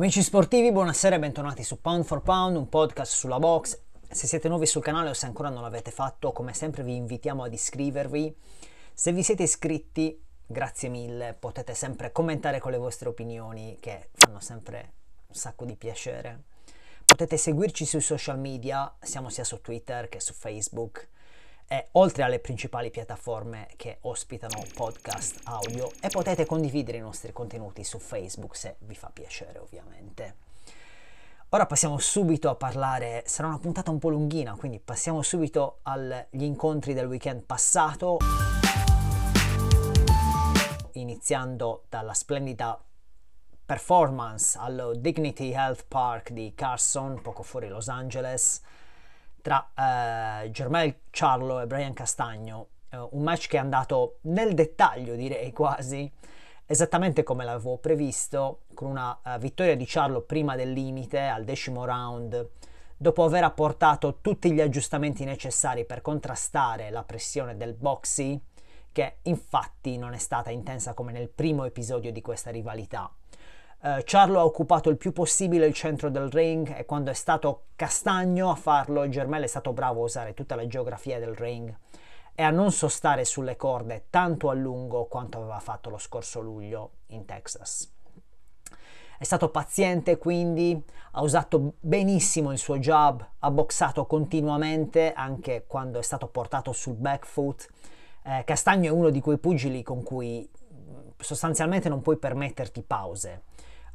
Amici sportivi, buonasera e bentornati su Pound for Pound, un podcast sulla box. Se siete nuovi sul canale o se ancora non l'avete fatto, come sempre vi invitiamo ad iscrivervi. Se vi siete iscritti, grazie mille, potete sempre commentare con le vostre opinioni che fanno sempre un sacco di piacere. Potete seguirci sui social media, siamo sia su Twitter che su Facebook e oltre alle principali piattaforme che ospitano podcast audio e potete condividere i nostri contenuti su Facebook se vi fa piacere ovviamente. Ora passiamo subito a parlare, sarà una puntata un po' lunghina, quindi passiamo subito agli incontri del weekend passato, iniziando dalla splendida performance allo Dignity Health Park di Carson, poco fuori Los Angeles, tra eh, Germel Charlo e Brian Castagno, eh, un match che è andato nel dettaglio direi quasi, esattamente come l'avevo previsto, con una uh, vittoria di Charlo prima del limite al decimo round, dopo aver apportato tutti gli aggiustamenti necessari per contrastare la pressione del boxy, che infatti non è stata intensa come nel primo episodio di questa rivalità. Uh, Charlo ha occupato il più possibile il centro del ring e quando è stato Castagno a farlo, Germel è stato bravo a usare tutta la geografia del ring e a non sostare sulle corde tanto a lungo quanto aveva fatto lo scorso luglio in Texas. È stato paziente quindi, ha usato benissimo il suo jab, ha boxato continuamente anche quando è stato portato sul back foot. Eh, Castagno è uno di quei pugili con cui sostanzialmente non puoi permetterti pause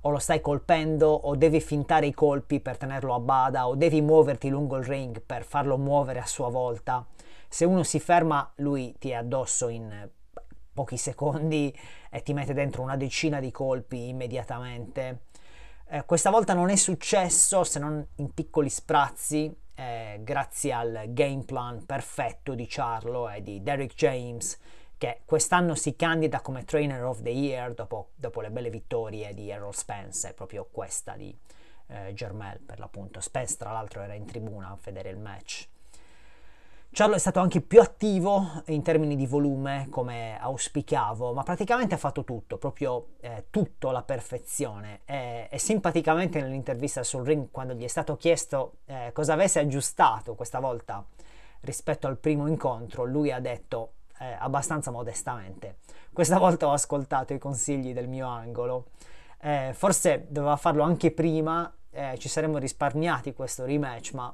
o lo stai colpendo o devi fintare i colpi per tenerlo a bada o devi muoverti lungo il ring per farlo muovere a sua volta. Se uno si ferma, lui ti è addosso in pochi secondi e ti mette dentro una decina di colpi immediatamente. Eh, questa volta non è successo se non in piccoli sprazzi, eh, grazie al game plan perfetto di Charlo e di Derrick James che quest'anno si candida come Trainer of the Year dopo, dopo le belle vittorie di Errol Spence, proprio questa di eh, Germel per l'appunto. Spence tra l'altro era in tribuna a vedere il match. Charlo è stato anche più attivo in termini di volume come auspicavo, ma praticamente ha fatto tutto, proprio eh, tutto alla perfezione e, e, simpaticamente nell'intervista sul ring quando gli è stato chiesto eh, cosa avesse aggiustato questa volta rispetto al primo incontro, lui ha detto eh, abbastanza modestamente. Questa volta ho ascoltato i consigli del mio angolo. Eh, forse doveva farlo anche prima, eh, ci saremmo risparmiati questo rematch, ma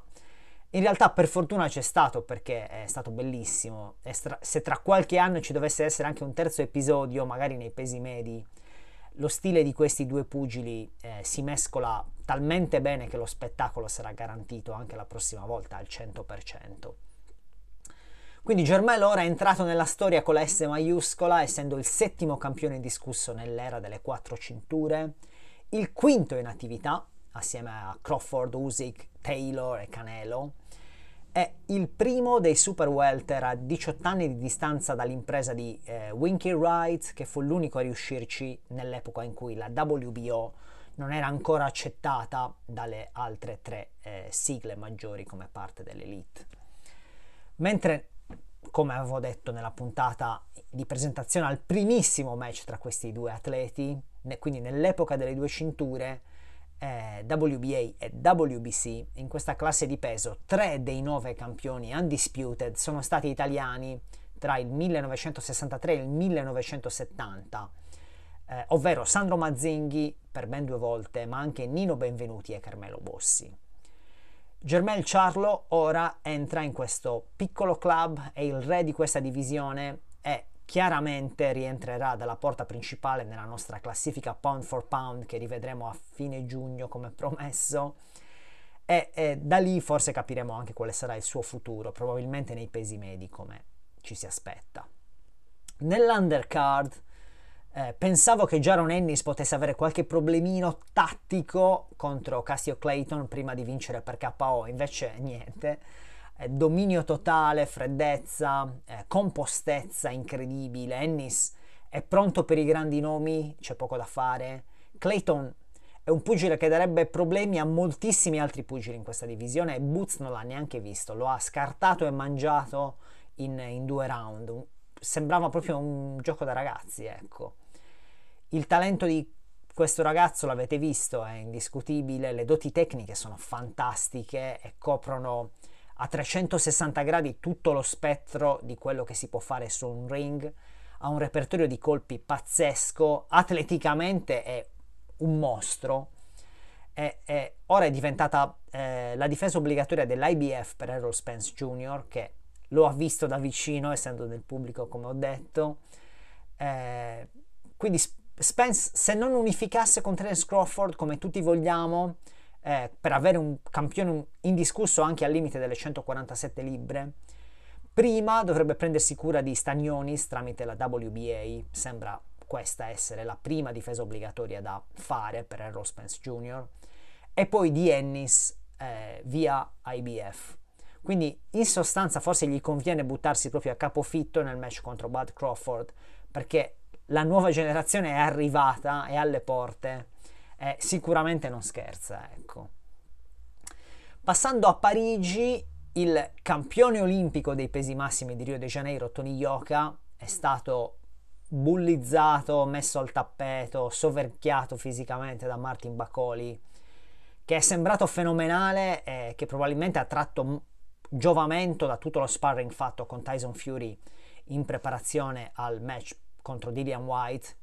in realtà per fortuna c'è stato perché è stato bellissimo. Stra- se tra qualche anno ci dovesse essere anche un terzo episodio, magari nei pesi medi, lo stile di questi due pugili eh, si mescola talmente bene che lo spettacolo sarà garantito anche la prossima volta al 100%. Quindi Germel ora è entrato nella storia con la S maiuscola, essendo il settimo campione indiscusso nell'era delle quattro cinture, il quinto in attività, assieme a Crawford, Usyk, Taylor e Canelo, è il primo dei super welter a 18 anni di distanza dall'impresa di eh, Winky Wright, che fu l'unico a riuscirci nell'epoca in cui la WBO non era ancora accettata dalle altre tre eh, sigle maggiori come parte dell'elite. Mentre come avevo detto nella puntata di presentazione al primissimo match tra questi due atleti, quindi nell'epoca delle due cinture, eh, WBA e WBC, in questa classe di peso, tre dei nove campioni undisputed sono stati italiani tra il 1963 e il 1970, eh, ovvero Sandro Mazzinghi per ben due volte, ma anche Nino Benvenuti e Carmelo Bossi. Germel Charlo ora entra in questo piccolo club, è il re di questa divisione e chiaramente rientrerà dalla porta principale nella nostra classifica pound for pound che rivedremo a fine giugno come promesso e, e da lì forse capiremo anche quale sarà il suo futuro, probabilmente nei pesi medi come ci si aspetta. Nell'undercard eh, pensavo che Jaron Ennis potesse avere qualche problemino tattico contro Cassio Clayton prima di vincere per KO, invece niente. Eh, dominio totale, freddezza, eh, compostezza incredibile. Ennis è pronto per i grandi nomi, c'è poco da fare. Clayton è un pugile che darebbe problemi a moltissimi altri pugili in questa divisione e Boots non l'ha neanche visto, lo ha scartato e mangiato in, in due round. Sembrava proprio un gioco da ragazzi, ecco il talento di questo ragazzo l'avete visto, è indiscutibile, le doti tecniche sono fantastiche e coprono a 360 gradi tutto lo spettro di quello che si può fare su un ring, ha un repertorio di colpi pazzesco, atleticamente è un mostro. E, e ora è diventata eh, la difesa obbligatoria dell'IBF per Errol Spence Jr., che lo ha visto da vicino, essendo del pubblico, come ho detto. Eh, quindi Spence, se non unificasse con Terence Crawford come tutti vogliamo, eh, per avere un campione indiscusso anche al limite delle 147 libbre, prima dovrebbe prendersi cura di Stagnonis tramite la WBA, sembra questa essere la prima difesa obbligatoria da fare per Errol Spence Jr., e poi di Ennis eh, via IBF. Quindi in sostanza forse gli conviene buttarsi proprio a capofitto nel match contro Bud Crawford perché la nuova generazione è arrivata, è alle porte, e sicuramente non scherza, ecco. Passando a Parigi, il campione olimpico dei pesi massimi di Rio de Janeiro, Tony Yoka, è stato bullizzato, messo al tappeto, soverchiato fisicamente da Martin Bacoli, che è sembrato fenomenale e che probabilmente ha tratto giovamento da tutto lo sparring fatto con Tyson Fury in preparazione al match contro Dillian White,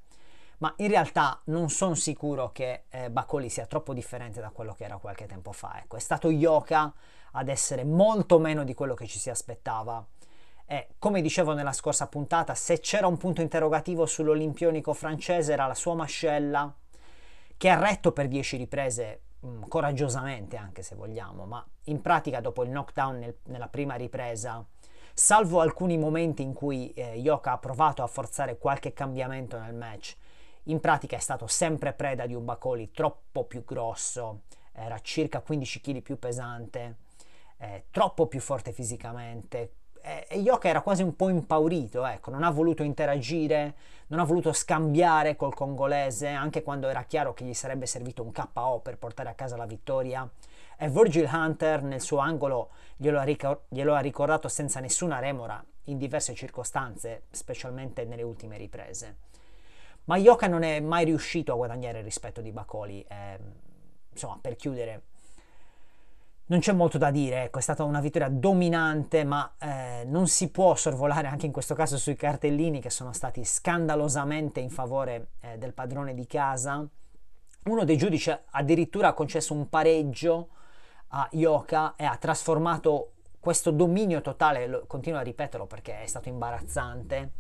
ma in realtà non sono sicuro che eh, Bacoli sia troppo differente da quello che era qualche tempo fa. Ecco, è stato Yoka ad essere molto meno di quello che ci si aspettava. E come dicevo nella scorsa puntata, se c'era un punto interrogativo sull'olimpionico francese era la sua mascella, che ha retto per 10 riprese mh, mm, coraggiosamente, anche se vogliamo, ma in pratica dopo il knockdown nel, nella prima ripresa salvo alcuni momenti in cui eh, Yoka ha provato a forzare qualche cambiamento nel match. In pratica è stato sempre preda di un Bacoli troppo più grosso, era circa 15 kg più pesante, eh, troppo più forte fisicamente. E, Yoka era quasi un po' impaurito, ecco, non ha voluto interagire, non ha voluto scambiare col congolese, anche quando era chiaro che gli sarebbe servito un KO per portare a casa la vittoria e Virgil Hunter nel suo angolo glielo ha, ricor- glielo ha ricordato senza nessuna remora in diverse circostanze, specialmente nelle ultime riprese. Ma Yoka non è mai riuscito a guadagnare il rispetto di Bacoli. Eh, insomma, per chiudere, non c'è molto da dire, ecco, è stata una vittoria dominante, ma eh, non si può sorvolare anche in questo caso sui cartellini che sono stati scandalosamente in favore eh, del padrone di casa. Uno dei giudici addirittura ha concesso un pareggio a Yoka e ha trasformato questo dominio totale, lo, continuo a ripeterlo perché è stato imbarazzante,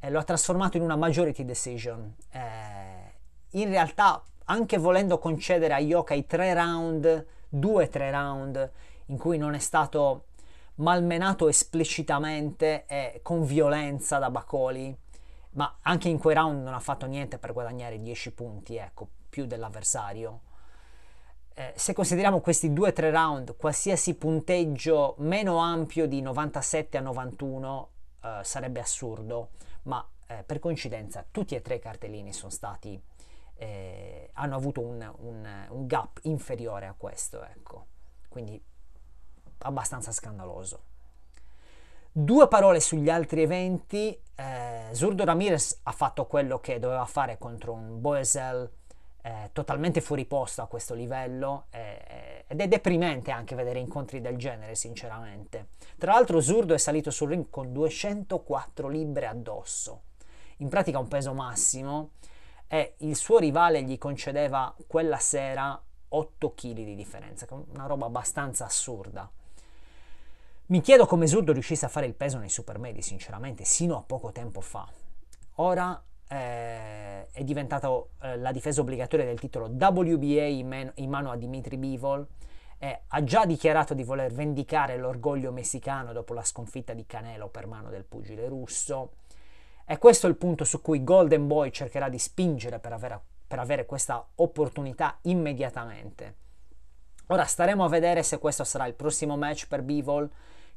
eh, lo ha trasformato in una majority decision. Eh, in realtà, anche volendo concedere a Yoka i tre round, due tre round, in cui non è stato malmenato esplicitamente e con violenza da Bacoli, ma anche in quei round non ha fatto niente per guadagnare 10 punti, ecco, più dell'avversario eh, se consideriamo questi due o tre round, qualsiasi punteggio meno ampio di 97 a 91 eh, sarebbe assurdo, ma eh, per coincidenza tutti e tre i cartellini sono stati, eh, hanno avuto un, un, un, gap inferiore a questo, ecco. quindi abbastanza scandaloso. Due parole sugli altri eventi. Eh, Zurdo Ramirez ha fatto quello che doveva fare contro un Boesel eh, totalmente fuori posto a questo livello eh, ed è deprimente anche vedere incontri del genere sinceramente. Tra l'altro Zurdo è salito sul ring con 204 libbre addosso, in pratica un peso massimo e il suo rivale gli concedeva quella sera 8 kg di differenza, una roba abbastanza assurda. Mi chiedo come Zurdo riuscisse a fare il peso nei supermedi, sinceramente, sino a poco tempo fa. Ora eh, è diventata eh, la difesa obbligatoria del titolo WBA in, man- in mano a Dimitri Bivol e ha già dichiarato di voler vendicare l'orgoglio messicano dopo la sconfitta di Canelo per mano del pugile russo. E questo è il punto su cui Golden Boy cercherà di spingere per avere, per avere questa opportunità immediatamente. Ora staremo a vedere se questo sarà il prossimo match per Bivol,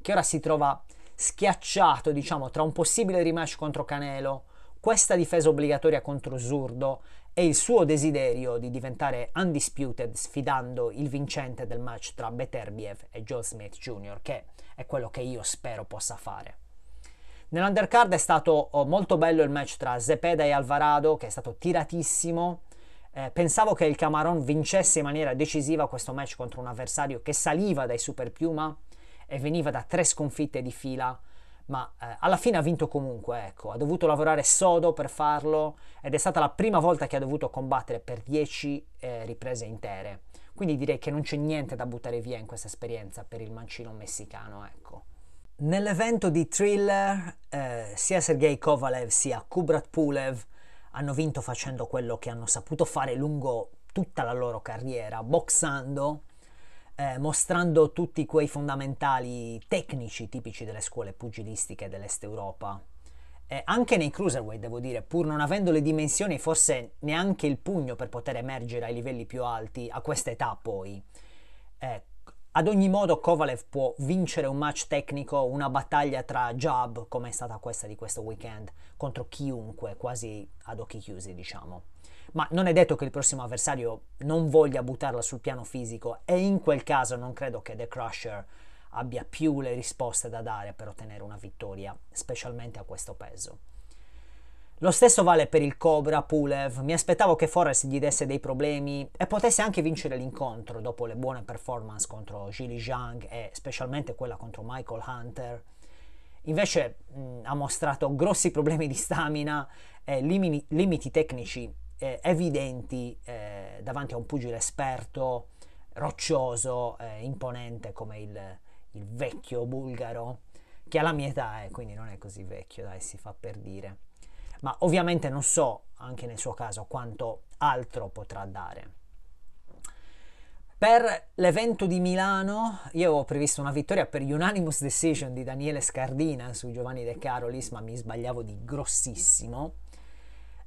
che ora si trova schiacciato, diciamo, tra un possibile rematch contro Canelo questa difesa obbligatoria contro Zurdo e il suo desiderio di diventare undisputed sfidando il vincente del match tra Beterbiev e Joe Smith Jr., che è quello che io spero possa fare. Nell'undercard è stato oh, molto bello il match tra Zepeda e Alvarado, che è stato tiratissimo. Eh, pensavo che il Cameron vincesse in maniera decisiva questo match contro un avversario che saliva dai Super Piuma e veniva da tre sconfitte di fila, ma eh, alla fine ha vinto comunque, ecco, ha dovuto lavorare sodo per farlo ed è stata la prima volta che ha dovuto combattere per dieci eh, riprese intere. Quindi direi che non c'è niente da buttare via in questa esperienza per il mancino messicano, ecco. Nell'evento di thriller, eh, sia Sergei Kovalev sia Kubrat Pulev hanno vinto facendo quello che hanno saputo fare lungo tutta la loro carriera, boxando, eh, mostrando tutti quei fondamentali tecnici tipici delle scuole pugilistiche dell'Est Europa. Eh, anche nei cruiserweight, devo dire, pur non avendo le dimensioni, forse neanche il pugno per poter emergere ai livelli più alti, a questa età poi. Eh, ad ogni modo Kovalev può vincere un match tecnico, una battaglia tra jab, come è stata questa di questo weekend, contro chiunque, quasi ad occhi chiusi, diciamo. Ma non è detto che il prossimo avversario non voglia buttarla sul piano fisico e in quel caso non credo che The Crusher abbia più le risposte da dare per ottenere una vittoria, specialmente a questo peso. Lo stesso vale per il Cobra Pulev. Mi aspettavo che Forrest gli desse dei problemi e potesse anche vincere l'incontro dopo le buone performance contro Jili Zhang e specialmente quella contro Michael Hunter. Invece mh, ha mostrato grossi problemi di stamina e limiti, limiti tecnici eh, evidenti eh, davanti a un pugile esperto, roccioso, eh, imponente come il, il vecchio bulgaro, che ha la mia età e quindi non è così vecchio, dai, si fa per dire ma ovviamente non so anche nel suo caso quanto altro potrà dare. Per l'evento di Milano io avevo previsto una vittoria per unanimous decision di Daniele Scardina su Giovanni De Carolis, ma mi sbagliavo di grossissimo.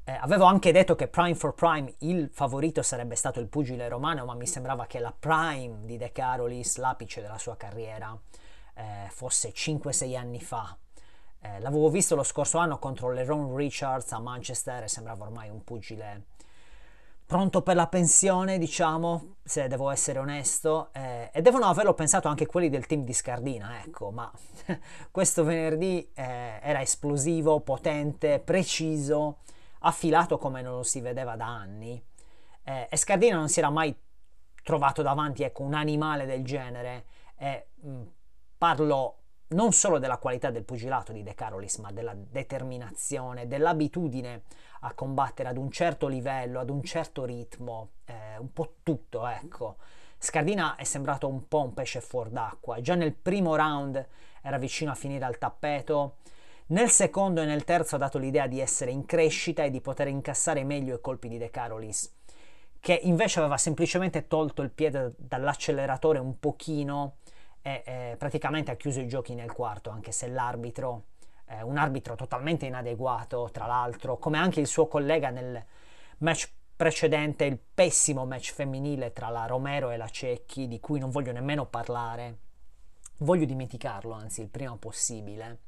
Eh, avevo anche detto che Prime for Prime il favorito sarebbe stato il pugile romano, ma mi sembrava che la Prime di De Carolis, l'apice della sua carriera, eh, fosse 5-6 anni fa, eh, l'avevo visto lo scorso anno contro Leron Richards a Manchester e sembrava ormai un pugile pronto per la pensione, diciamo, se devo essere onesto, eh, e devono averlo pensato anche quelli del team di Scardina, ecco, ma questo venerdì eh, era esplosivo, potente, preciso, affilato come non lo si vedeva da anni, eh, e Scardina non si era mai trovato davanti, ecco, un animale del genere, e mh, mm, parlo non solo della qualità del pugilato di De Carolis, ma della determinazione, dell'abitudine a combattere ad un certo livello, ad un certo ritmo, eh, un po' tutto, ecco. Scardina è sembrato un po' un pesce fuor d'acqua, già nel primo round era vicino a finire al tappeto, nel secondo e nel terzo ha dato l'idea di essere in crescita e di poter incassare meglio i colpi di De Carolis, che invece aveva semplicemente tolto il piede dall'acceleratore un pochino e eh, praticamente ha chiuso i giochi nel quarto, anche se l'arbitro, eh, un arbitro totalmente inadeguato, tra l'altro, come anche il suo collega nel match precedente, il pessimo match femminile tra la Romero e la Cecchi, di cui non voglio nemmeno parlare, voglio dimenticarlo, anzi, il prima possibile.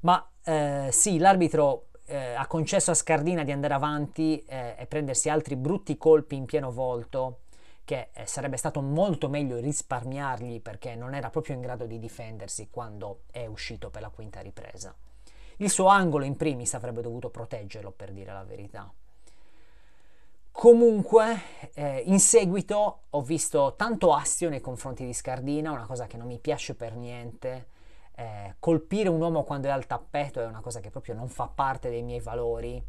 Ma eh, sì, l'arbitro eh, ha concesso a Scardina di andare avanti eh, e prendersi altri brutti colpi in pieno volto che eh, sarebbe stato molto meglio risparmiargli perché non era proprio in grado di difendersi quando è uscito per la quinta ripresa. Il suo angolo in primis avrebbe dovuto proteggerlo, per dire la verità. Comunque, eh, in seguito ho visto tanto astio nei confronti di Scardina, una cosa che non mi piace per niente. Eh, colpire un uomo quando è al tappeto è una cosa che proprio non fa parte dei miei valori.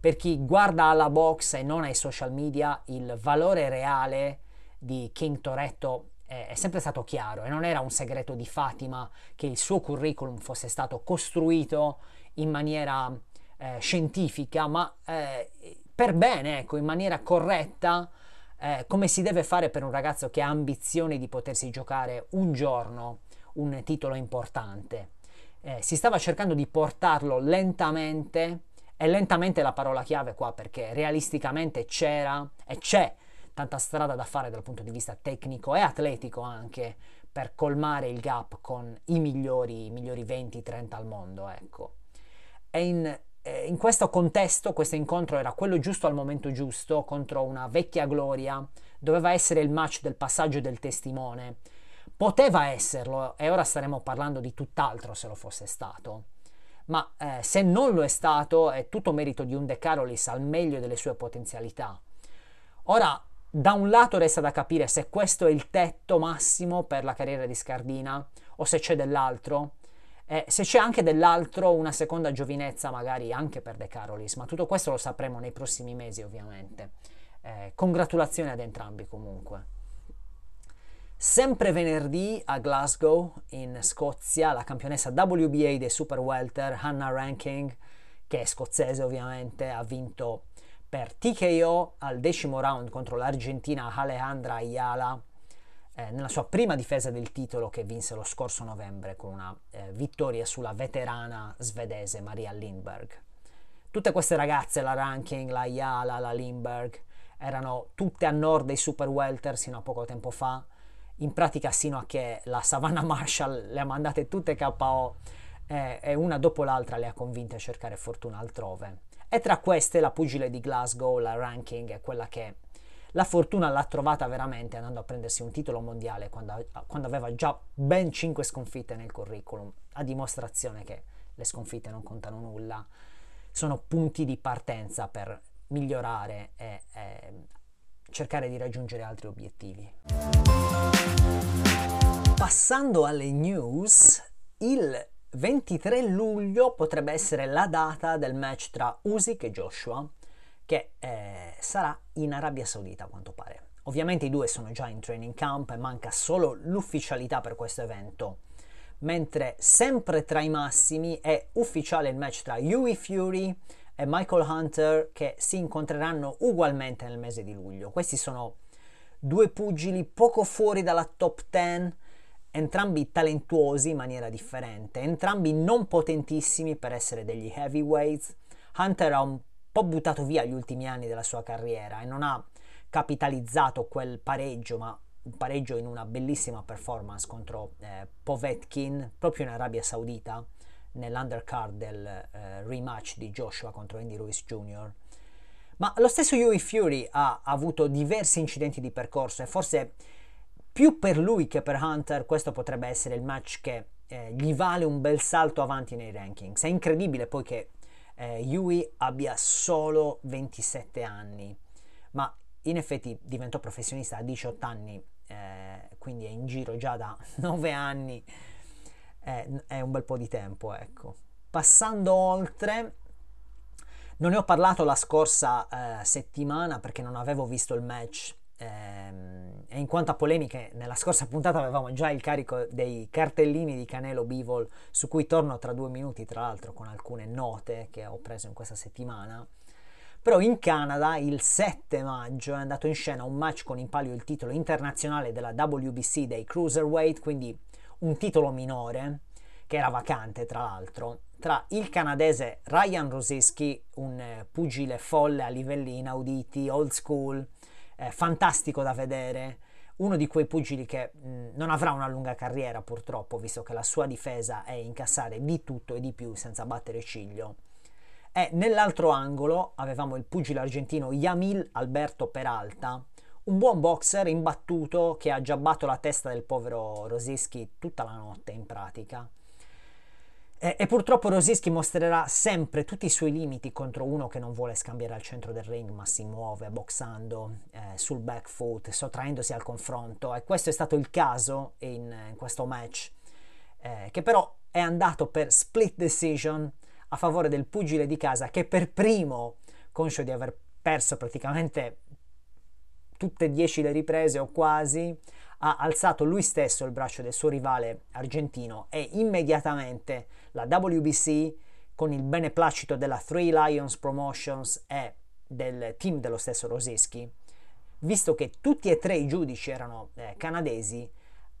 Per chi guarda alla box e non ai social media, il valore reale di King Toretto è, è sempre stato chiaro e non era un segreto di Fatima che il suo curriculum fosse stato costruito in maniera eh, scientifica, ma eh, per bene, ecco, in maniera corretta, eh, come si deve fare per un ragazzo che ha ambizioni di potersi giocare un giorno un titolo importante. Eh, si stava cercando di portarlo lentamente e lentamente la parola chiave qua perché realisticamente c'era e c'è tanta strada da fare dal punto di vista tecnico e atletico anche per colmare il gap con i migliori, i migliori 20-30 al mondo, ecco. E in, eh, in questo contesto questo incontro era quello giusto al momento giusto contro una vecchia gloria, doveva essere il match del passaggio del testimone. Poteva esserlo e ora staremo parlando di tutt'altro se lo fosse stato ma eh, se non lo è stato è tutto merito di un De Carolis al meglio delle sue potenzialità. Ora, da un lato resta da capire se questo è il tetto massimo per la carriera di Scardina o se c'è dell'altro. Eh, se c'è anche dell'altro, una seconda giovinezza magari anche per De Carolis, ma tutto questo lo sapremo nei prossimi mesi ovviamente. Eh, congratulazioni ad entrambi comunque. Sempre venerdì a Glasgow, in Scozia, la campionessa WBA dei Super Welter, Hannah Ranking, che è scozzese ovviamente, ha vinto per TKO al decimo round contro l'Argentina Alejandra Ayala eh, nella sua prima difesa del titolo che vinse lo scorso novembre con una eh, vittoria sulla veterana svedese Maria Lindberg. Tutte queste ragazze, la Ranking, la Ayala, la Lindberg, erano tutte a nord dei Super Welter sino a poco tempo fa in pratica sino a che la Savannah Marshall le ha mandate tutte KO eh, e una dopo l'altra le ha convinte a cercare fortuna altrove. E tra queste la pugile di Glasgow, la ranking, è quella che la fortuna l'ha trovata veramente andando a prendersi un titolo mondiale quando, quando aveva già ben 5 sconfitte nel curriculum, a dimostrazione che le sconfitte non contano nulla, sono punti di partenza per migliorare e, e cercare di raggiungere altri obiettivi. Passando alle news, il 23 luglio potrebbe essere la data del match tra Usyk e Joshua, che eh, sarà in Arabia Saudita a quanto pare. Ovviamente i due sono già in training camp e manca solo l'ufficialità per questo evento, mentre sempre tra i massimi è ufficiale il match tra Yui Fury e Michael Hunter che si incontreranno ugualmente nel mese di luglio. Questi sono due pugili poco fuori dalla top 10, entrambi talentuosi in maniera differente, entrambi non potentissimi per essere degli heavyweights. Hunter ha un po' buttato via gli ultimi anni della sua carriera e non ha capitalizzato quel pareggio, ma un pareggio in una bellissima performance contro eh, Povetkin proprio in Arabia Saudita nell'undercard del eh, rematch di Joshua contro Andy Lewis Jr. Ma lo stesso Yui Fury ha avuto diversi incidenti di percorso e forse più per lui che per Hunter questo potrebbe essere il match che eh, gli vale un bel salto avanti nei rankings. È incredibile poi che eh, Yui abbia solo 27 anni, ma in effetti diventò professionista a 18 anni, eh, quindi è in giro già da 9 anni è, è un bel po' di tempo, ecco. Passando oltre, non ne ho parlato la scorsa eh, settimana perché non avevo visto il match ehm, e in quanto a polemiche nella scorsa puntata avevamo già il carico dei cartellini di Canelo Bivol su cui torno tra due minuti tra l'altro con alcune note che ho preso in questa settimana però in Canada il 7 maggio è andato in scena un match con in palio il titolo internazionale della WBC dei Cruiserweight quindi un titolo minore, che era vacante tra l'altro, tra il canadese Ryan Rosiski, un eh, pugile folle a livelli inauditi, old school, eh, fantastico da vedere, uno di quei pugili che mh, non avrà una lunga carriera purtroppo, visto che la sua difesa è incassare di tutto e di più senza battere ciglio. E nell'altro angolo avevamo il pugile argentino Yamil Alberto Peralta, un buon boxer imbattuto che ha giabbato la testa del povero Rosischi tutta la notte in pratica. E, e, purtroppo Rosischi mostrerà sempre tutti i suoi limiti contro uno che non vuole scambiare al centro del ring ma si muove boxando eh, sul back foot, sottraendosi al confronto e questo è stato il caso in, in questo match eh, che però è andato per split decision a favore del pugile di casa che per primo, conscio di aver perso praticamente tutte e dieci le riprese o quasi, ha alzato lui stesso il braccio del suo rivale argentino e immediatamente la WBC con il beneplacito della Three Lions Promotions e del team dello stesso Roseschi, visto che tutti e tre i giudici erano eh, canadesi,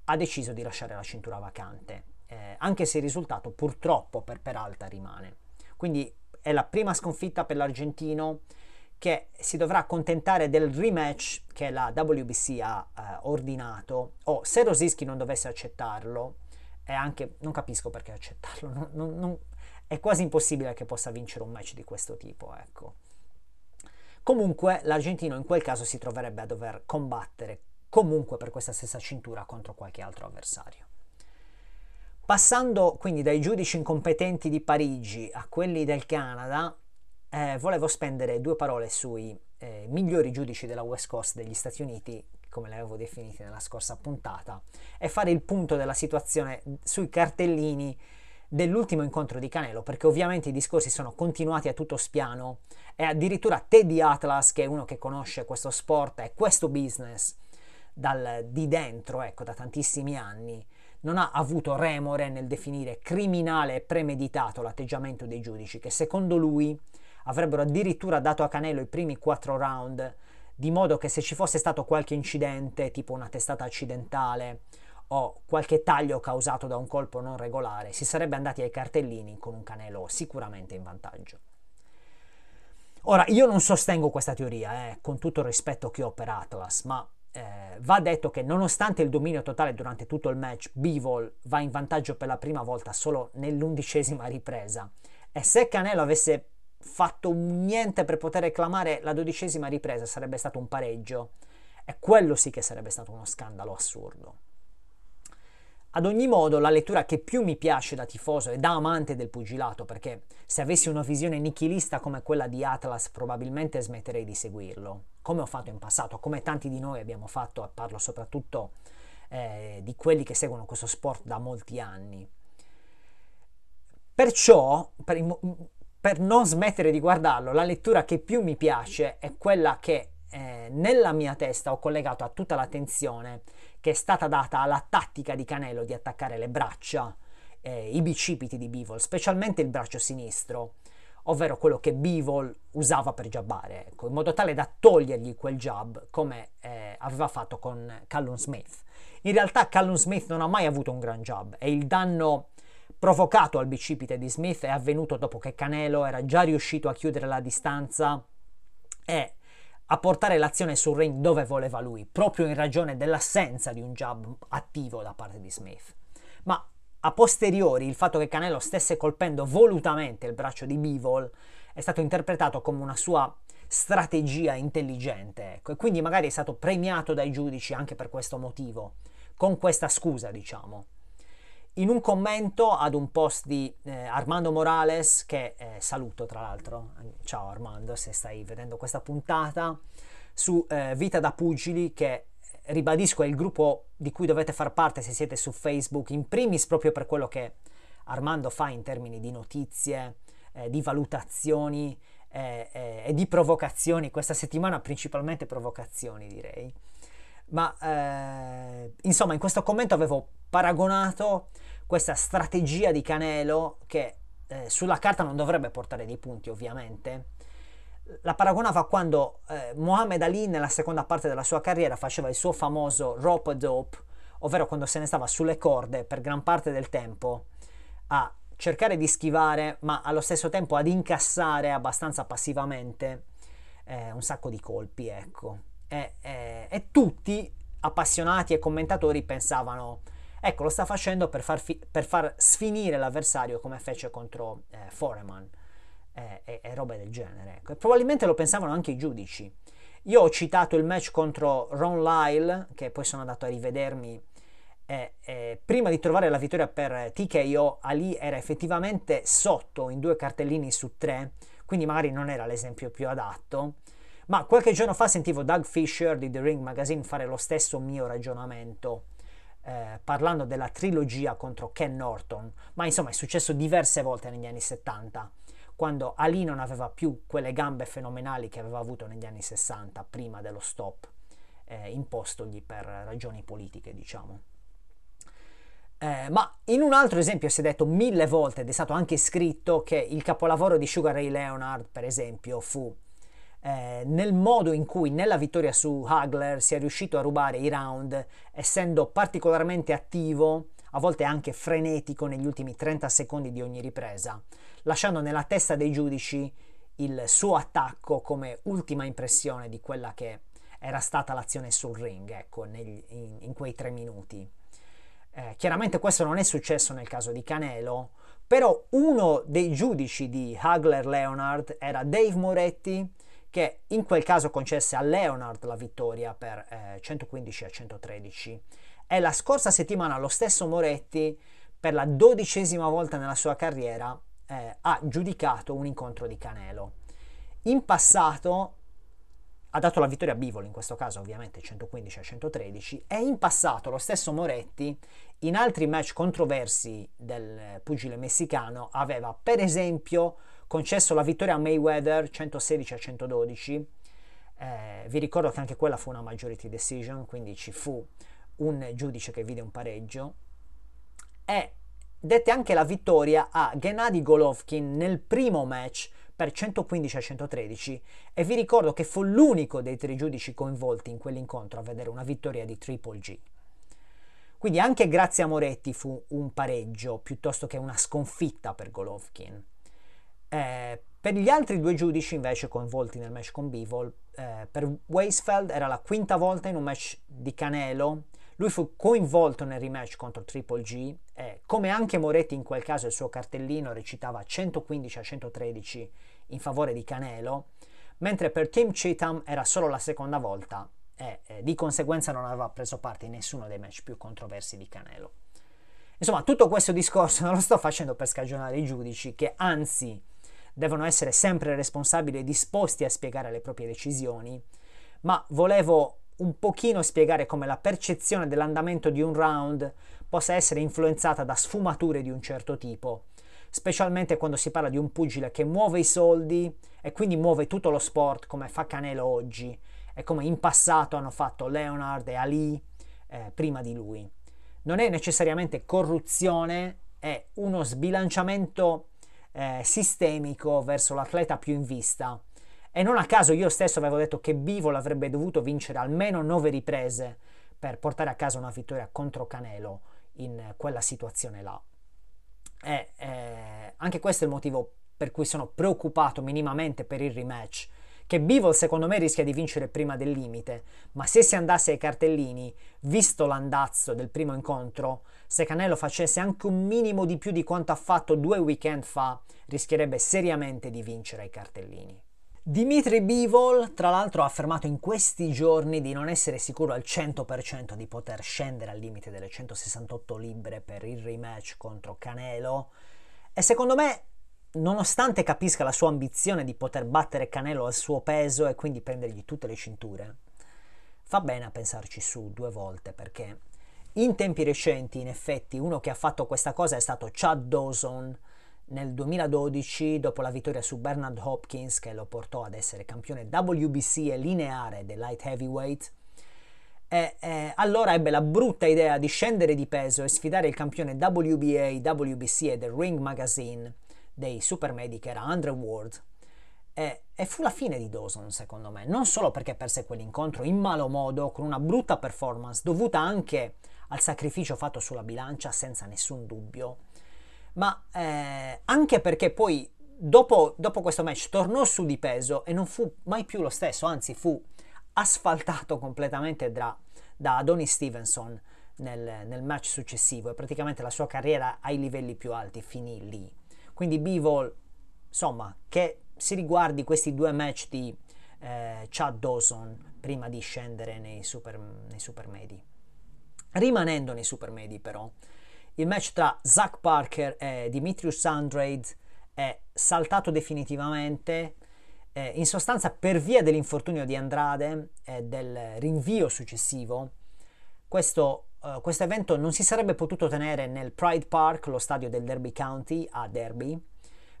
ha deciso di lasciare la cintura vacante, eh, anche se il risultato purtroppo per Peralta rimane. Quindi è la prima sconfitta per l'argentino che si dovrà accontentare del rematch che la WBC ha eh, ordinato, o se Rosischi non dovesse accettarlo, e anche non capisco perché accettarlo, non, non, non, è quasi impossibile che possa vincere un match di questo tipo, ecco. Comunque l'argentino in quel caso si troverebbe a dover combattere comunque per questa stessa cintura contro qualche altro avversario. Passando quindi dai giudici incompetenti di Parigi a quelli del Canada, eh, volevo spendere due parole sui eh, migliori giudici della West Coast degli Stati Uniti, come li avevo definiti nella scorsa puntata, e fare il punto della situazione sui cartellini dell'ultimo incontro di Canelo, perché ovviamente i discorsi sono continuati a tutto spiano e addirittura Teddy Atlas, che è uno che conosce questo sport e questo business dal, di dentro, ecco, da tantissimi anni, non ha avuto remore nel definire criminale e premeditato l'atteggiamento dei giudici, che secondo lui avrebbero addirittura dato a Canelo i primi quattro round, di modo che se ci fosse stato qualche incidente, tipo una testata accidentale o qualche taglio causato da un colpo non regolare, si sarebbe andati ai cartellini con un Canelo sicuramente in vantaggio. Ora, io non sostengo questa teoria, eh, con tutto il rispetto che ho per Atlas, ma eh, va detto che nonostante il dominio totale durante tutto il match, Bivol va in vantaggio per la prima volta solo nell'undicesima ripresa. E se Canelo avesse fatto niente per poter reclamare la dodicesima ripresa, sarebbe stato un pareggio. E quello sì che sarebbe stato uno scandalo assurdo. Ad ogni modo, la lettura che più mi piace da tifoso e da amante del pugilato, perché se avessi una visione nichilista come quella di Atlas, probabilmente smetterei di seguirlo, come ho fatto in passato, come tanti di noi abbiamo fatto, parlo soprattutto eh, di quelli che seguono questo sport da molti anni. Perciò, per, per non smettere di guardarlo, la lettura che più mi piace è quella che eh, nella mia testa ho collegato a tutta l'attenzione che è stata data alla tattica di Canelo di attaccare le braccia, eh, i bicipiti di Bivol, specialmente il braccio sinistro, ovvero quello che Bivol usava per jabbare, ecco, in modo tale da togliergli quel jab come eh, aveva fatto con Callum Smith. In realtà Callum Smith non ha mai avuto un gran jab e il danno provocato al bicipite di Smith è avvenuto dopo che Canelo era già riuscito a chiudere la distanza e a portare l'azione sul ring dove voleva lui, proprio in ragione dell'assenza di un jab attivo da parte di Smith. Ma a posteriori il fatto che Canelo stesse colpendo volutamente il braccio di Bivol è stato interpretato come una sua strategia intelligente, ecco, e quindi magari è stato premiato dai giudici anche per questo motivo, con questa scusa, diciamo in un commento ad un post di eh, Armando Morales, che eh, saluto tra l'altro, ciao Armando se stai vedendo questa puntata, su eh, Vita da Pugili, che ribadisco è il gruppo di cui dovete far parte se siete su Facebook, in primis proprio per quello che Armando fa in termini di notizie, eh, di valutazioni eh, eh, e di provocazioni, questa settimana principalmente provocazioni direi. Ma insomma in questo commento avevo paragonato questa strategia di Canelo che eh, sulla carta non dovrebbe portare dei punti ovviamente. La paragonava a quando eh, Muhammad Ali nella seconda parte della sua carriera faceva il suo famoso rope dope, ovvero quando se ne stava sulle corde per gran parte del tempo a cercare di schivare, ma allo stesso tempo ad incassare abbastanza passivamente eh, un sacco di colpi, ecco. E, e, e tutti appassionati e commentatori pensavano Ecco, lo sta facendo per far, fi- per far sfinire l'avversario come fece contro eh, Foreman eh, e, e, robe del genere. Ecco. E probabilmente lo pensavano anche i giudici. Io ho citato il match contro Ron Lyle, che poi sono andato a rivedermi. Eh, eh, prima di trovare la vittoria per TKO, Ali era effettivamente sotto in due cartellini su tre, quindi magari non era l'esempio più adatto. Ma qualche giorno fa sentivo Doug Fisher di The Ring Magazine fare lo stesso mio ragionamento eh, parlando della trilogia contro Ken Norton, ma insomma è successo diverse volte negli anni 70, quando Ali non aveva più quelle gambe fenomenali che aveva avuto negli anni 60, prima dello stop eh, impostogli per ragioni politiche, diciamo. Eh, ma in un altro esempio si è detto mille volte ed è stato anche scritto che il capolavoro di Sugar Ray Leonard, per esempio, fu eh, nel modo in cui nella vittoria su Hagler si è riuscito a rubare i round, essendo particolarmente attivo, a volte anche frenetico negli ultimi 30 secondi di ogni ripresa, lasciando nella testa dei giudici il suo attacco come ultima impressione di quella che era stata l'azione sul ring, ecco, negli, in, in, quei tre minuti. Eh, chiaramente questo non è successo nel caso di Canelo, però uno dei giudici di Hagler Leonard era Dave Moretti, che in quel caso concesse a Leonard la vittoria per eh, 115 a 113. E la scorsa settimana lo stesso Moretti, per la dodicesima volta nella sua carriera, eh, ha giudicato un incontro di Canelo. in passato ha dato la vittoria a Bivol in questo caso ovviamente 115 a 113 e in passato lo stesso Moretti in altri match controversi del pugile messicano aveva per esempio concesso la vittoria a Mayweather 116 a 112 eh, vi ricordo che anche quella fu una majority decision quindi ci fu un giudice che vide un pareggio e dette anche la vittoria a Gennady Golovkin nel primo match per 115 a 113 e vi ricordo che fu l'unico dei tre giudici coinvolti in quell'incontro a vedere una vittoria di Triple G. Quindi anche grazie a Moretti fu un pareggio piuttosto che una sconfitta per Golovkin. Eh, per gli altri due giudici invece coinvolti nel match con Bivol, eh, per Weisfeld era la quinta volta in un match di Canelo, lui fu coinvolto nel rematch contro Triple G e come anche Moretti in quel caso il suo cartellino recitava 115 a 113 in favore di Canelo, mentre per Tim Cheatham era solo la seconda volta e eh, di conseguenza non aveva preso parte in nessuno dei match più controversi di Canelo. Insomma, tutto questo discorso non lo sto facendo per scagionare i giudici che anzi devono essere sempre responsabili e disposti a spiegare le proprie decisioni, ma volevo un pochino spiegare come la percezione dell'andamento di un round possa essere influenzata da sfumature di un certo tipo, specialmente quando si parla di un pugile che muove i soldi e quindi muove tutto lo sport come fa Canelo oggi e come in passato hanno fatto Leonard e Ali eh, prima di lui. Non è necessariamente corruzione, è uno sbilanciamento eh, sistemico verso l'atleta più in vista e non a caso io stesso avevo detto che Bivol avrebbe dovuto vincere almeno nove riprese per portare a casa una vittoria contro Canelo in quella situazione là. E eh, anche questo è il motivo per cui sono preoccupato minimamente per il rematch. Che Bivol secondo me rischia di vincere prima del limite, ma se si andasse ai cartellini, visto l'andazzo del primo incontro, se Canelo facesse anche un minimo di più di quanto ha fatto due weekend fa, rischierebbe seriamente di vincere ai cartellini. Dimitri Bivol, tra l'altro, ha affermato in questi giorni di non essere sicuro al 100% di poter scendere al limite delle 168 libbre per il rematch contro Canelo. E secondo me, nonostante capisca la sua ambizione di poter battere Canelo al suo peso e quindi prendergli tutte le cinture, fa bene a pensarci su due volte perché in tempi recenti, in effetti, uno che ha fatto questa cosa è stato Chad Dawson. Nel 2012 dopo la vittoria su Bernard Hopkins che lo portò ad essere campione WBC e lineare del light heavyweight e, e, allora ebbe la brutta idea di scendere di peso e sfidare il campione WBA, WBC e del Ring Magazine dei supermedi che era Andrew Ward e, e, fu la fine di Dawson secondo me non solo perché perse quell'incontro in malo modo con una brutta performance dovuta anche al sacrificio fatto sulla bilancia senza nessun dubbio ma eh, anche perché poi dopo, dopo questo match tornò su di peso e non fu mai più lo stesso, anzi fu asfaltato completamente da, da Adonis Stevenson nel, nel, match successivo e praticamente la sua carriera ai livelli più alti finì lì. Quindi Bivol, insomma, che si riguardi questi due match di eh, Chad Dawson prima di scendere nei super, nei super medi. Rimanendo nei super medi però, il match tra Zach Parker e Dimitrius Andrade è saltato definitivamente, eh, in sostanza per via dell'infortunio di Andrade e del rinvio successivo. Questo, uh, questo evento non si sarebbe potuto tenere nel Pride Park, lo stadio del Derby County a Derby,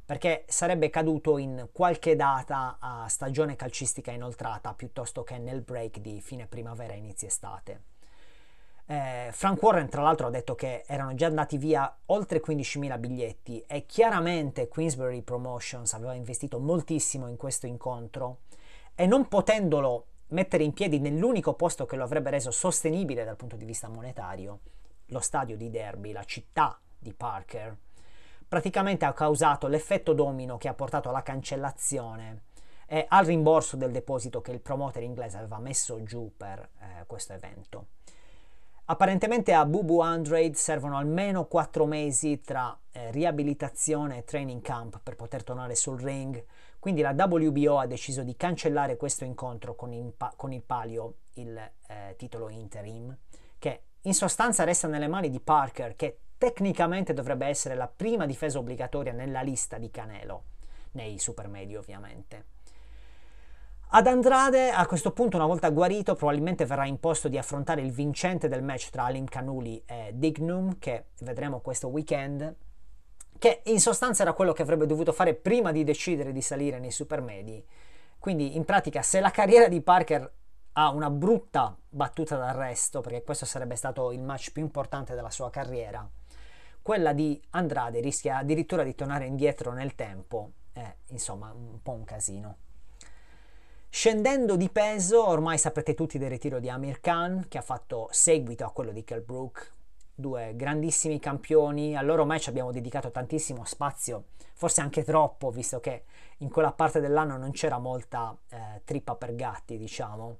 perché sarebbe caduto in qualche data a stagione calcistica inoltrata piuttosto che nel break di fine primavera inizio estate. Eh, Frank Warren tra l'altro ha detto che erano già andati via oltre 15.000 biglietti e chiaramente Queensbury Promotions aveva investito moltissimo in questo incontro e non potendolo mettere in piedi nell'unico posto che lo avrebbe reso sostenibile dal punto di vista monetario, lo stadio di Derby, la città di Parker, praticamente ha causato l'effetto domino che ha portato alla cancellazione. E al rimborso del deposito che il promoter inglese aveva messo giù per eh, questo evento. Apparentemente a Bubu Andrade servono almeno 4 mesi tra eh, riabilitazione e training camp per poter tornare sul ring, quindi la WBO ha deciso di cancellare questo incontro con, in con il palio, il eh, titolo interim, che in sostanza resta nelle mani di Parker, che tecnicamente dovrebbe essere la prima difesa obbligatoria nella lista di Canelo, nei supermedi ovviamente. Ad Andrade, a questo punto, una volta guarito, probabilmente verrà imposto di affrontare il vincente del match tra Alim Canuli e Dignum, che vedremo questo weekend, che in sostanza era quello che avrebbe dovuto fare prima di decidere di salire nei supermedi. Quindi, in pratica, se la carriera di Parker ha una brutta battuta d'arresto, perché questo sarebbe stato il match più importante della sua carriera, quella di Andrade rischia addirittura di tornare indietro nel tempo. È, insomma, un po' un casino. Scendendo di peso, ormai saprete tutti del ritiro di Amir Khan, che ha fatto seguito a quello di Kell Brook, due grandissimi campioni. Al loro match abbiamo dedicato tantissimo spazio, forse anche troppo, visto che in quella parte dell'anno non c'era molta eh, trippa per gatti, diciamo.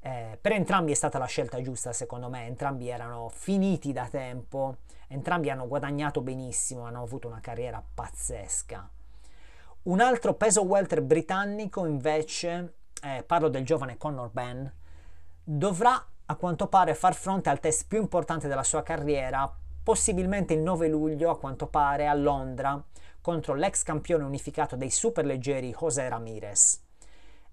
Eh, per entrambi è stata la scelta giusta, secondo me. Entrambi erano finiti da tempo, entrambi hanno guadagnato benissimo, hanno avuto una carriera pazzesca. Un altro peso welter britannico, invece, eh, parlo del giovane Conor Benn, dovrà a quanto pare far fronte al test più importante della sua carriera, possibilmente il 9 luglio, a quanto pare, a Londra, contro l'ex campione unificato dei superleggeri José Ramirez.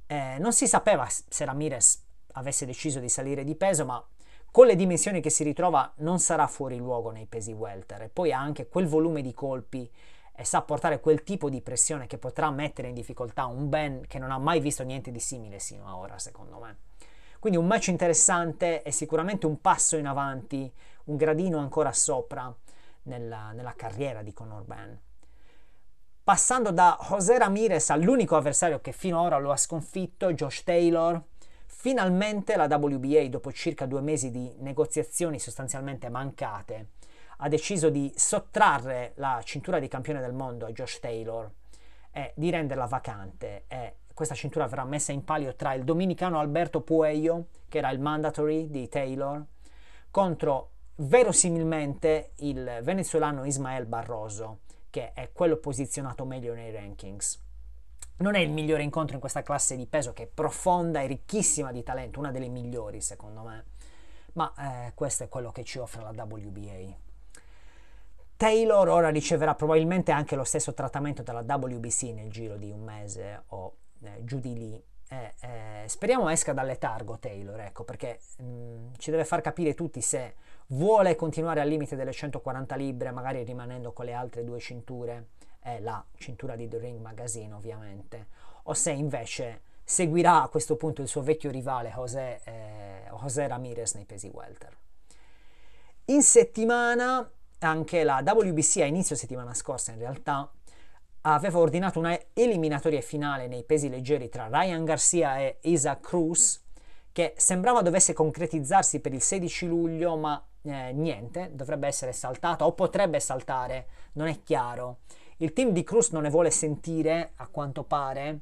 Eh, non si sapeva se Ramirez avesse deciso di salire di peso, ma con le dimensioni che si ritrova non sarà fuori luogo nei pesi welter e poi ha anche quel volume di colpi e sa portare quel tipo di pressione che potrà mettere in difficoltà un Ben che non ha mai visto niente di simile sino a ora, secondo me. Quindi un match interessante e sicuramente un passo in avanti, un gradino ancora sopra nella, nella carriera di Conor Ben. Passando da José Ramirez all'unico avversario che fino ad ora lo ha sconfitto, Josh Taylor, finalmente la WBA, dopo circa due mesi di negoziazioni sostanzialmente mancate, ha deciso di sottrarre la cintura di campione del mondo a Josh Taylor e di renderla vacante e questa cintura verrà messa in palio tra il dominicano Alberto Puello, che era il mandatory di Taylor, contro verosimilmente il venezuelano Ismael Barroso, che è quello posizionato meglio nei rankings. Non è il migliore incontro in questa classe di peso che è profonda e ricchissima di talento, una delle migliori secondo me, ma eh, questo è quello che ci offre la WBA. Taylor ora riceverà probabilmente anche lo stesso trattamento dalla WBC nel giro di un mese o eh, giù di lì. Eh, eh, speriamo esca dal letargo Taylor, ecco, perché mh, mm, ci deve far capire tutti se vuole continuare al limite delle 140 libbre, magari rimanendo con le altre due cinture, la cintura di The Ring Magazine ovviamente, o se invece seguirà a questo punto il suo vecchio rivale José, eh, José Ramirez nei pesi welter. In settimana anche la WBC a inizio settimana scorsa in realtà aveva ordinato una eliminatoria finale nei pesi leggeri tra Ryan Garcia e Isaac Cruz che sembrava dovesse concretizzarsi per il 16 luglio ma eh, niente, dovrebbe essere saltata o potrebbe saltare, non è chiaro. Il team di Cruz non ne vuole sentire a quanto pare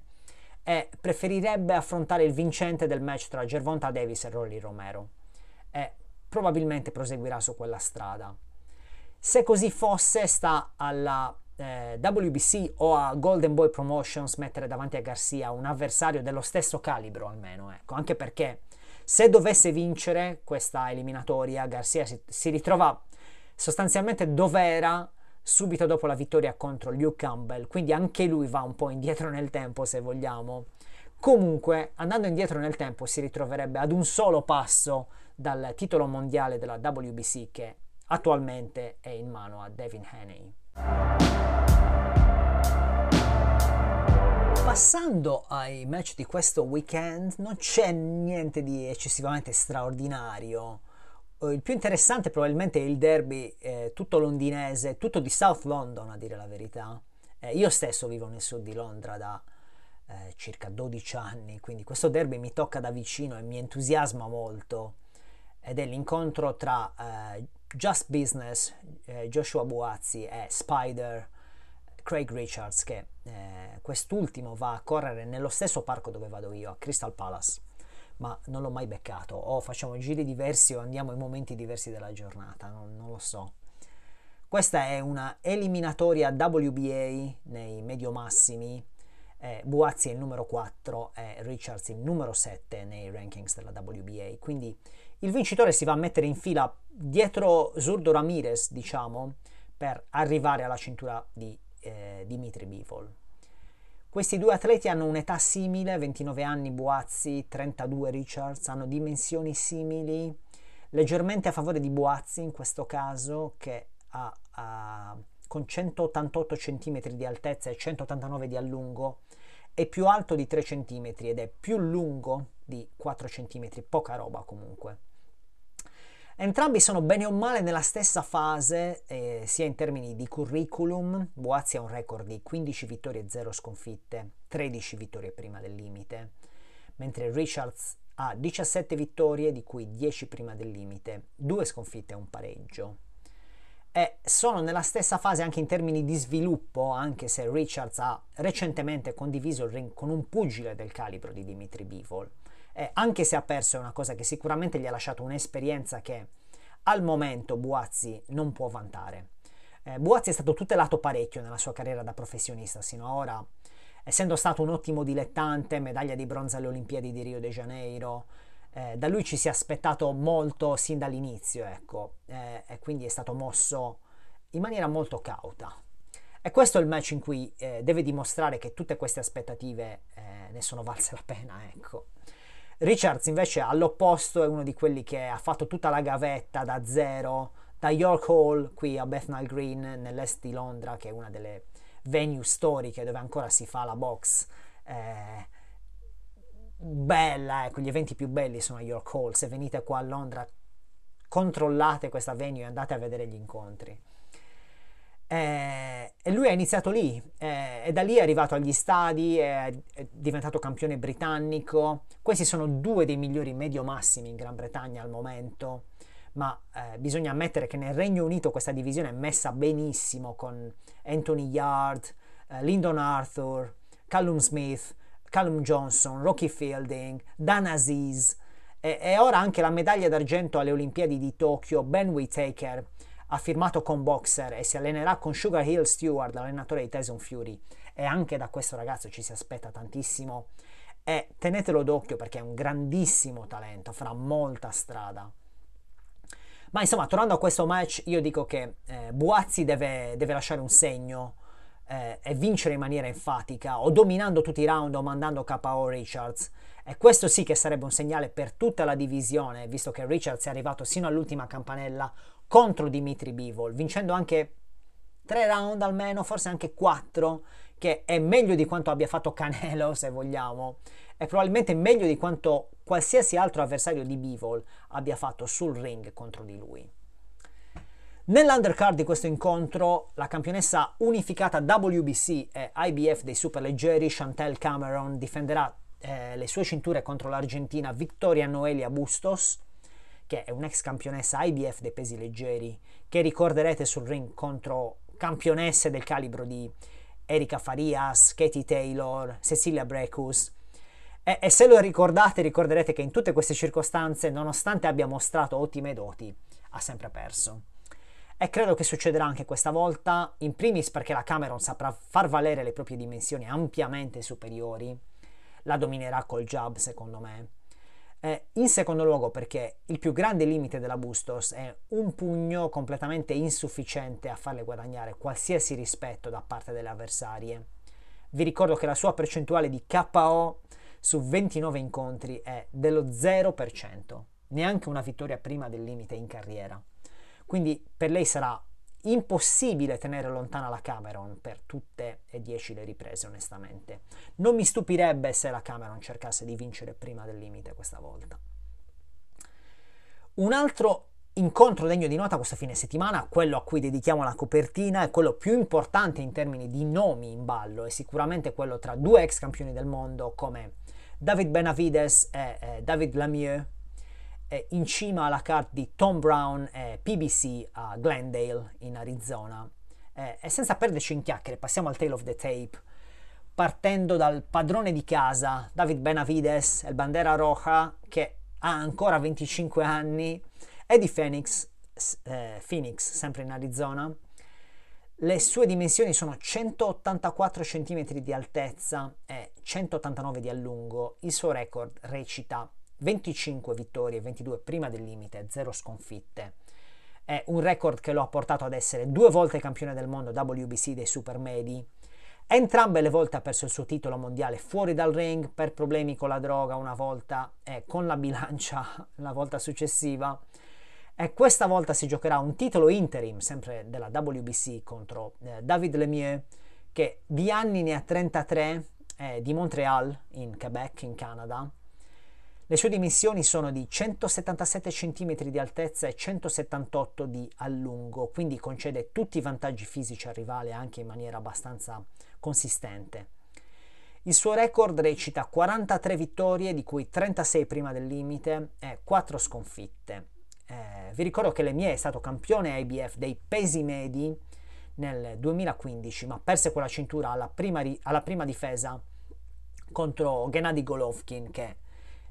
e preferirebbe affrontare il vincente del match tra Gervonta Davis e Rolly Romero e probabilmente proseguirà su quella strada. Se così fosse, sta alla eh, WBC o a Golden Boy Promotions mettere davanti a Garcia un avversario dello stesso calibro almeno, ecco, anche perché se dovesse vincere questa eliminatoria, Garcia si, si ritrova sostanzialmente dove era subito dopo la vittoria contro Luke Campbell, quindi anche lui va un po' indietro nel tempo se vogliamo. Comunque, andando indietro nel tempo, si ritroverebbe ad un solo passo dal titolo mondiale della WBC che attualmente è in mano a Devin Haney. Passando ai match di questo weekend, non c'è niente di eccessivamente straordinario. Il più interessante probabilmente è il derby eh, tutto londinese, tutto di South London a dire la verità. Eh, io stesso vivo nel sud di Londra da eh, circa 12 anni, quindi questo derby mi tocca da vicino e mi entusiasma molto. Ed è l'incontro tra eh, Just Business, eh, Joshua Buazzi e Spider, Craig Richards, che eh, quest'ultimo va a correre nello stesso parco dove vado io, a Crystal Palace, ma non l'ho mai beccato, o facciamo giri diversi o andiamo in momenti diversi della giornata, non, non lo so. Questa è una eliminatoria WBA nei medio massimi, eh, Buazzi è il numero 4 e Richards il numero 7 nei rankings della WBA, quindi il vincitore si va a mettere in fila dietro Zurdo Ramirez, diciamo, per arrivare alla cintura di eh, Dimitri Bivol. Questi due atleti hanno un'età simile, 29 anni Boazzi, 32 Richards, hanno dimensioni simili, leggermente a favore di Boazzi in questo caso, che ha, ha con 188 cm di altezza e 189 di allungo, è più alto di 3 cm ed è più lungo di 4 cm, poca roba comunque. Entrambi sono bene o male nella stessa fase, eh, sia in termini di curriculum. Boazzi ha un record di 15 vittorie e 0 sconfitte, 13 vittorie prima del limite, mentre Richards ha 17 vittorie, di cui 10 prima del limite, 2 sconfitte e un pareggio. E sono nella stessa fase anche in termini di sviluppo, anche se Richards ha recentemente condiviso il ring con un pugile del calibro di Dimitri Bivol eh, anche se ha perso è una cosa che sicuramente gli ha lasciato un'esperienza che al momento Buazzi non può vantare. Eh, Buazzi è stato tutelato parecchio nella sua carriera da professionista sino ad ora, essendo stato un ottimo dilettante, medaglia di bronzo alle Olimpiadi di Rio de Janeiro, eh, da lui ci si è aspettato molto sin dall'inizio, ecco, eh, e quindi è stato mosso in maniera molto cauta. E questo è il match in cui eh, deve dimostrare che tutte queste aspettative eh, ne sono valse la pena, ecco. Richards invece all'opposto è uno di quelli che ha fatto tutta la gavetta da zero, da York Hall qui a Bethnal Green nell'est di Londra, che è una delle venue storiche dove ancora si fa la box. Eh, bella, ecco, gli eventi più belli sono a York Hall. Se venite qua a Londra, controllate questa venue e andate a vedere gli incontri. Eh, e lui ha iniziato lì eh, e da lì è arrivato agli stadi, è, è, diventato campione britannico. Questi sono due dei migliori medio massimi in Gran Bretagna al momento, ma eh, bisogna ammettere che nel Regno Unito questa divisione è messa benissimo con Anthony Yard, eh, Lyndon Arthur, Callum Smith, Callum Johnson, Rocky Fielding, Dan Aziz e, e ora anche la medaglia d'argento alle Olimpiadi di Tokyo, Ben Whittaker ha firmato con Boxer e si allenerà con Sugar Hill Stewart, l'allenatore di Tyson Fury. E anche da questo ragazzo ci si aspetta tantissimo. E tenetelo d'occhio perché è un grandissimo talento, farà molta strada. Ma insomma, tornando a questo match, io dico che eh, Buazzi deve, deve, lasciare un segno eh, e vincere in maniera enfatica, o dominando tutti i round o mandando KO Richards. E questo sì che sarebbe un segnale per tutta la divisione, visto che Richards è arrivato sino all'ultima campanella contro Dimitri Bivol, vincendo anche tre round almeno, forse anche quattro, che è meglio di quanto abbia fatto Canelo, se vogliamo, e probabilmente meglio di quanto qualsiasi altro avversario di Bivol abbia fatto sul ring contro di lui. Nell'undercard di questo incontro, la campionessa unificata WBC e IBF dei superleggeri Chantel Cameron difenderà eh, le sue cinture contro l'Argentina Victoria Noelia Bustos che è un'ex campionessa IBF dei pesi leggeri, che ricorderete sul ring contro campionesse del calibro di Erika Farias, Katie Taylor, Cecilia Brecus. E, e se lo ricordate, ricorderete che in tutte queste circostanze, nonostante abbia mostrato ottime doti, ha sempre perso. E credo che succederà anche questa volta, in primis perché la Cameron saprà far valere le proprie dimensioni ampiamente superiori, la dominerà col jab secondo me, eh, in secondo luogo perché il più grande limite della Bustos è un pugno completamente insufficiente a farle guadagnare qualsiasi rispetto da parte delle avversarie. Vi ricordo che la sua percentuale di KO su 29 incontri è dello 0%, neanche una vittoria prima del limite in carriera. Quindi per lei sarà impossibile tenere lontana la Cameron per tutte e dieci le riprese, onestamente. Non mi stupirebbe se la Cameron cercasse di vincere prima del limite questa volta. Un altro incontro degno di nota questo fine settimana, quello a cui dedichiamo la copertina, è quello più importante in termini di nomi in ballo, è sicuramente quello tra due ex campioni del mondo come David Benavides e eh, David Lemieux, in cima alla card di Tom Brown e PBC a Glendale in Arizona. Eh, e senza perderci in chiacchiere, passiamo al Tale of the Tape, partendo dal padrone di casa, David Benavides, il bandera roja, che ha ancora 25 anni, e di Phoenix, eh, Phoenix, sempre in Arizona. Le sue dimensioni sono 184 cm di altezza e 189 di allungo. Il suo record recita 25 vittorie, 22 prima del limite, 0 sconfitte. È un record che lo ha portato ad essere due volte campione del mondo WBC dei supermedi Entrambe le volte ha perso il suo titolo mondiale fuori dal ring per problemi con la droga una volta e con la bilancia la volta successiva. E questa volta si giocherà un titolo interim, sempre della WBC, contro eh, David Lemieux, che di anni ne ha 33, eh, di Montreal, in Quebec, in Canada. Le sue dimensioni sono di 177 cm di altezza e 178 di allungo, quindi concede tutti i vantaggi fisici al rivale anche in maniera abbastanza consistente. Il suo record recita 43 vittorie, di cui 36 prima del limite e 4 sconfitte. Eh, vi ricordo che Lemie è stato campione IBF dei pesi medi nel 2015, ma perse quella cintura alla prima, ri- alla prima difesa contro Gennady Golovkin, che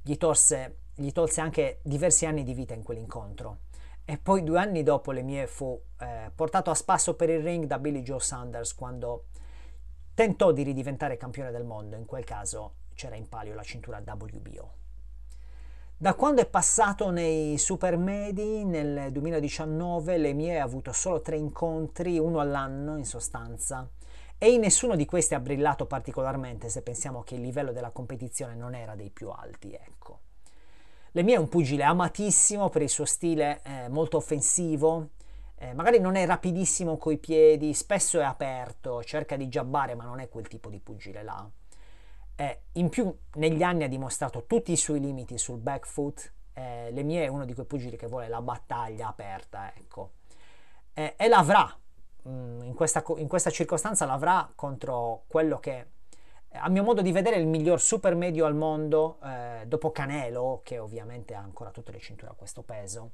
gli, torse, gli tolse anche diversi anni di vita in quell'incontro. E poi due anni dopo Lemie fu eh, portato a spasso per il ring da Billy Joe Sanders quando tentò di ridiventare campione del mondo, in quel caso c'era in palio la cintura WBO. Da quando è passato nei supermedi nel 2019 le ha avuto solo tre incontri, uno all'anno in sostanza, e in nessuno di questi ha brillato particolarmente se pensiamo che il livello della competizione non era dei più alti, ecco. Le mie è un pugile amatissimo per il suo stile eh, molto offensivo, eh, magari non è rapidissimo coi piedi, spesso è aperto, cerca di giabbare, ma non è quel tipo di pugile là. Eh, in più, negli anni ha dimostrato tutti i suoi limiti sul back foot. Eh, le mie è uno di quei pugili che vuole la battaglia aperta, ecco. Eh, e l'avrà, mm, in, questa, in questa circostanza l'avrà contro quello che a mio modo di vedere è il miglior super medio al mondo eh, dopo Canelo, che ovviamente ha ancora tutte le cinture a questo peso.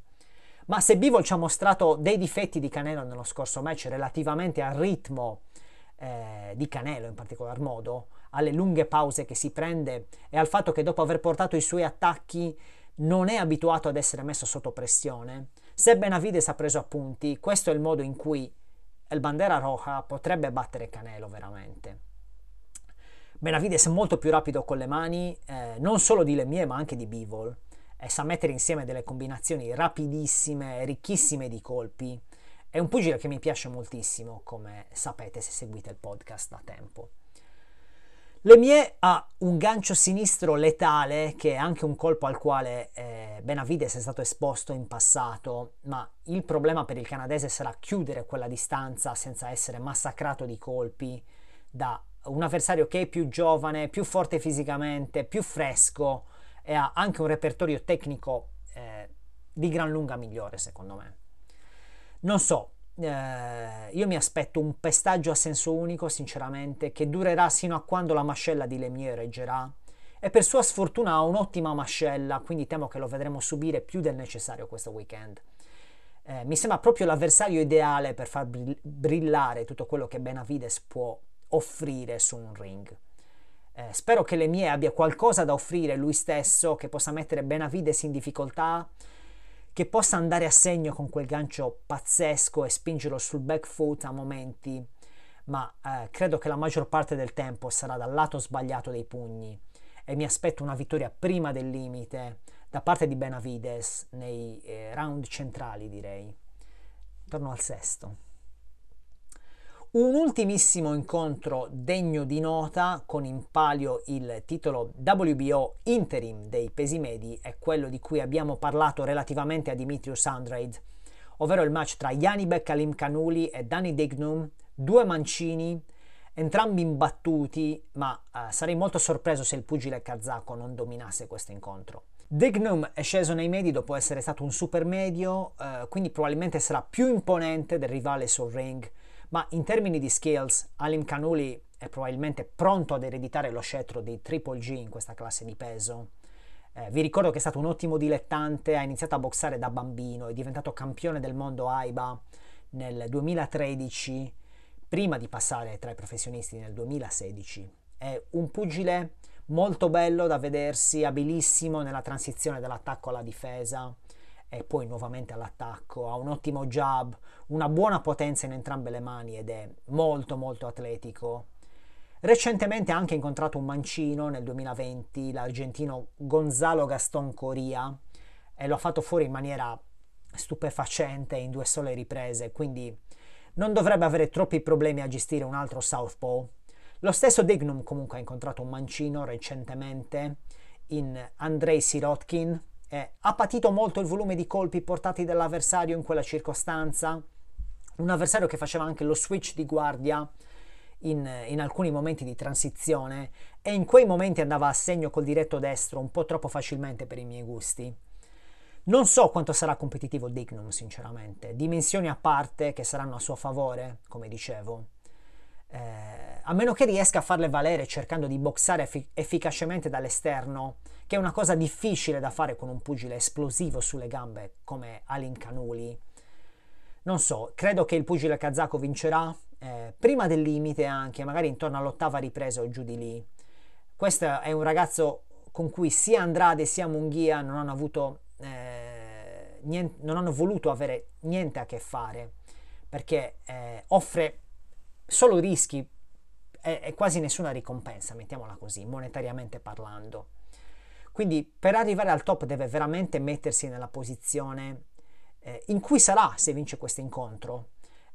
Ma se Bivol ci ha mostrato dei difetti di Canelo nello scorso match relativamente al ritmo eh, di Canelo in particolar modo, alle lunghe pause che si prende e al fatto che dopo aver portato i suoi attacchi non è abituato ad essere messo sotto pressione, se Benavides ha preso appunti, questo è il modo in cui El Bandera Roja potrebbe battere Canelo veramente. Benavides è molto più rapido con le mani, eh, non solo di Lemie ma anche di Bivol e sa mettere insieme delle combinazioni rapidissime, ricchissime di colpi. È un pugile che mi piace moltissimo, come sapete se seguite il podcast da tempo. Lemie ha un gancio sinistro letale che è anche un colpo al quale eh, Benavides è stato esposto in passato, ma il problema per il canadese sarà chiudere quella distanza senza essere massacrato di colpi da un avversario che è più giovane, più forte fisicamente, più fresco, e ha anche un repertorio tecnico eh, di gran lunga migliore secondo me. Non so, eh, io mi aspetto un pestaggio a senso unico sinceramente che durerà sino a quando la mascella di Lemieux reggerà e per sua sfortuna ha un'ottima mascella, quindi temo che lo vedremo subire più del necessario questo weekend. Eh, mi sembra proprio l'avversario ideale per far brillare tutto quello che Benavides può offrire su un ring. Eh, spero che le mie abbia qualcosa da offrire lui stesso, che possa mettere Benavides in difficoltà, che possa andare a segno con quel gancio pazzesco e spingerlo sul back foot a momenti, ma eh, credo che la maggior parte del tempo sarà dal lato sbagliato dei pugni e mi aspetto una vittoria prima del limite da parte di Benavides nei eh, round centrali direi. Torno al sesto. Un ultimissimo incontro degno di nota con in palio il titolo WBO Interim dei pesi medi è quello di cui abbiamo parlato relativamente a Dimitrius Andrade, ovvero il match tra Janibek Alim Kanuli e Danny Dignum, due mancini, entrambi imbattuti, ma eh, sarei molto sorpreso se il pugile kazako non dominasse questo incontro. Dignum è sceso nei medi dopo essere stato un super medio, eh, quindi probabilmente sarà più imponente del rivale sul ring ma in termini di skills Alim Kanuli è probabilmente pronto ad ereditare lo scettro di Triple G in questa classe di peso. Eh, vi ricordo che è stato un ottimo dilettante, ha iniziato a boxare da bambino, è diventato campione del mondo AIBA nel 2013, prima di passare tra i professionisti nel 2016. È un pugile molto bello da vedersi, abilissimo nella transizione dall'attacco alla difesa e poi nuovamente all'attacco, ha un ottimo jab, una buona potenza in entrambe le mani ed è molto molto atletico. Recentemente ha anche incontrato un mancino nel 2020, l'argentino Gonzalo Gaston Coria, e lo ha fatto fuori in maniera stupefacente in due sole riprese, quindi non dovrebbe avere troppi problemi a gestire un altro southpaw. Lo stesso Dignum comunque ha incontrato un mancino recentemente in Andrei Sirotkin, eh, ha patito molto il volume di colpi portati dall'avversario in quella circostanza, un avversario che faceva anche lo switch di guardia in, in, alcuni momenti di transizione e in quei momenti andava a segno col diretto destro un po' troppo facilmente per i miei gusti. Non so quanto sarà competitivo Dignum, sinceramente, dimensioni a parte che saranno a suo favore, come dicevo. Eh, a meno che riesca a farle valere cercando di boxare effic- efficacemente dall'esterno, che è una cosa difficile da fare con un pugile esplosivo sulle gambe come Alin Canuli. Non so, credo che il pugile kazako vincerà, eh, prima del limite anche, magari intorno all'ottava ripresa o giù di lì. Questo è un ragazzo con cui sia Andrade sia Munghia non hanno avuto eh, niente, non hanno voluto avere niente a che fare perché eh, offre solo rischi e, e quasi nessuna ricompensa, mettiamola così, monetariamente parlando. Quindi per arrivare al top deve veramente mettersi nella posizione eh, in cui sarà se vince questo incontro.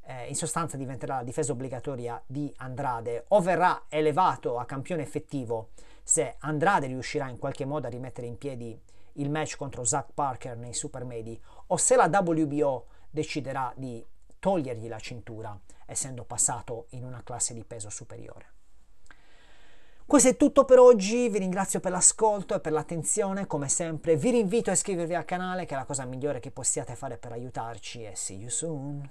Eh, in sostanza diventerà la difesa obbligatoria di Andrade o verrà elevato a campione effettivo se Andrade riuscirà in qualche modo a rimettere in piedi il match contro Zack Parker nei Supermedi o se la WBO deciderà di togliergli la cintura essendo passato in una classe di peso superiore. Questo è tutto per oggi, vi ringrazio per l'ascolto e per l'attenzione, come sempre vi rinvito a iscrivervi al canale che è la cosa migliore che possiate fare per aiutarci e see you soon!